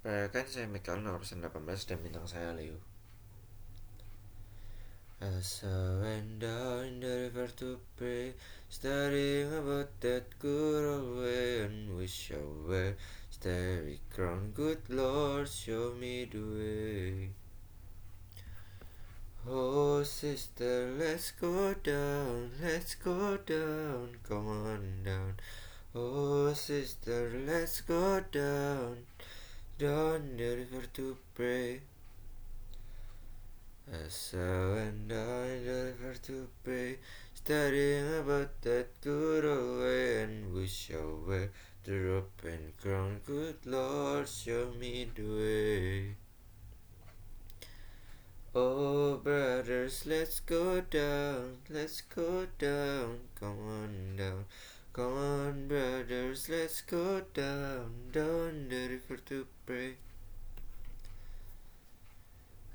Perkenalkan saya Michael nomor 18 dan bintang saya Leo. As I went down the river to pray, about that good old way and wish I were starry crown. Good Lord, show me the way. Oh, sister, let's go down, let's go down, come on down. Oh, sister, let's go down, the river to pray. As I went down the river to pray, studying about that good old way and wish I were the rope and crown. Good Lord, show me the way. Oh, brothers, let's go down, let's go down, come on down. Come on, brothers, let's go down, down the river to pray.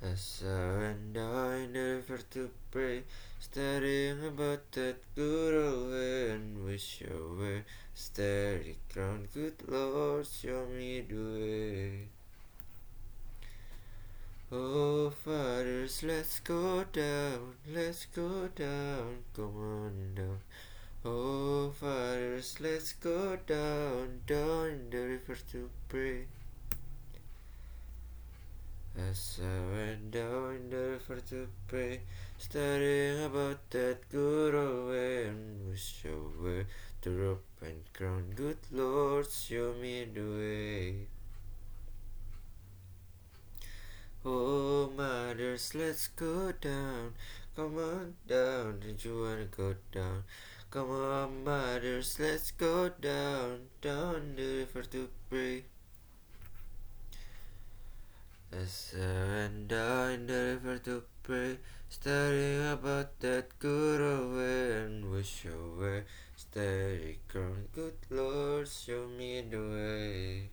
I went down the river to pray, studying about that good old way and wish I were steady ground. Good Lord, show me the way. Oh, fathers, let's go down, let's go down, come on down. Oh, fathers, let's go down, down the river to pray. As I went down the river to pray, studying about that good old way and wish were the rope and crown. Good Lord, show me the way. Oh, mothers, let's go down. Come on down. Did you wanna go down? Come on, mothers, let's go down, down the river to pray. I went down the river to pray, studying about that good old way and wish were steady ground. Good Lord, show me the way.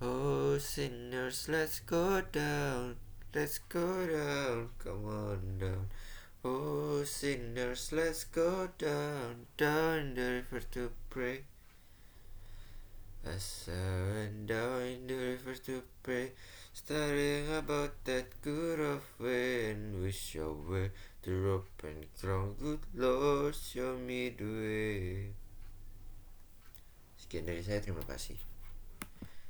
Oh, sinners, let's go down, let's go down, come on down. Oh, sinners, let's go down, down the river to pray. As I went down the river to pray, studying about that good of way and wish I were the rope and crown. Good Lord, show me the way. Sekian dari saya, terima kasih.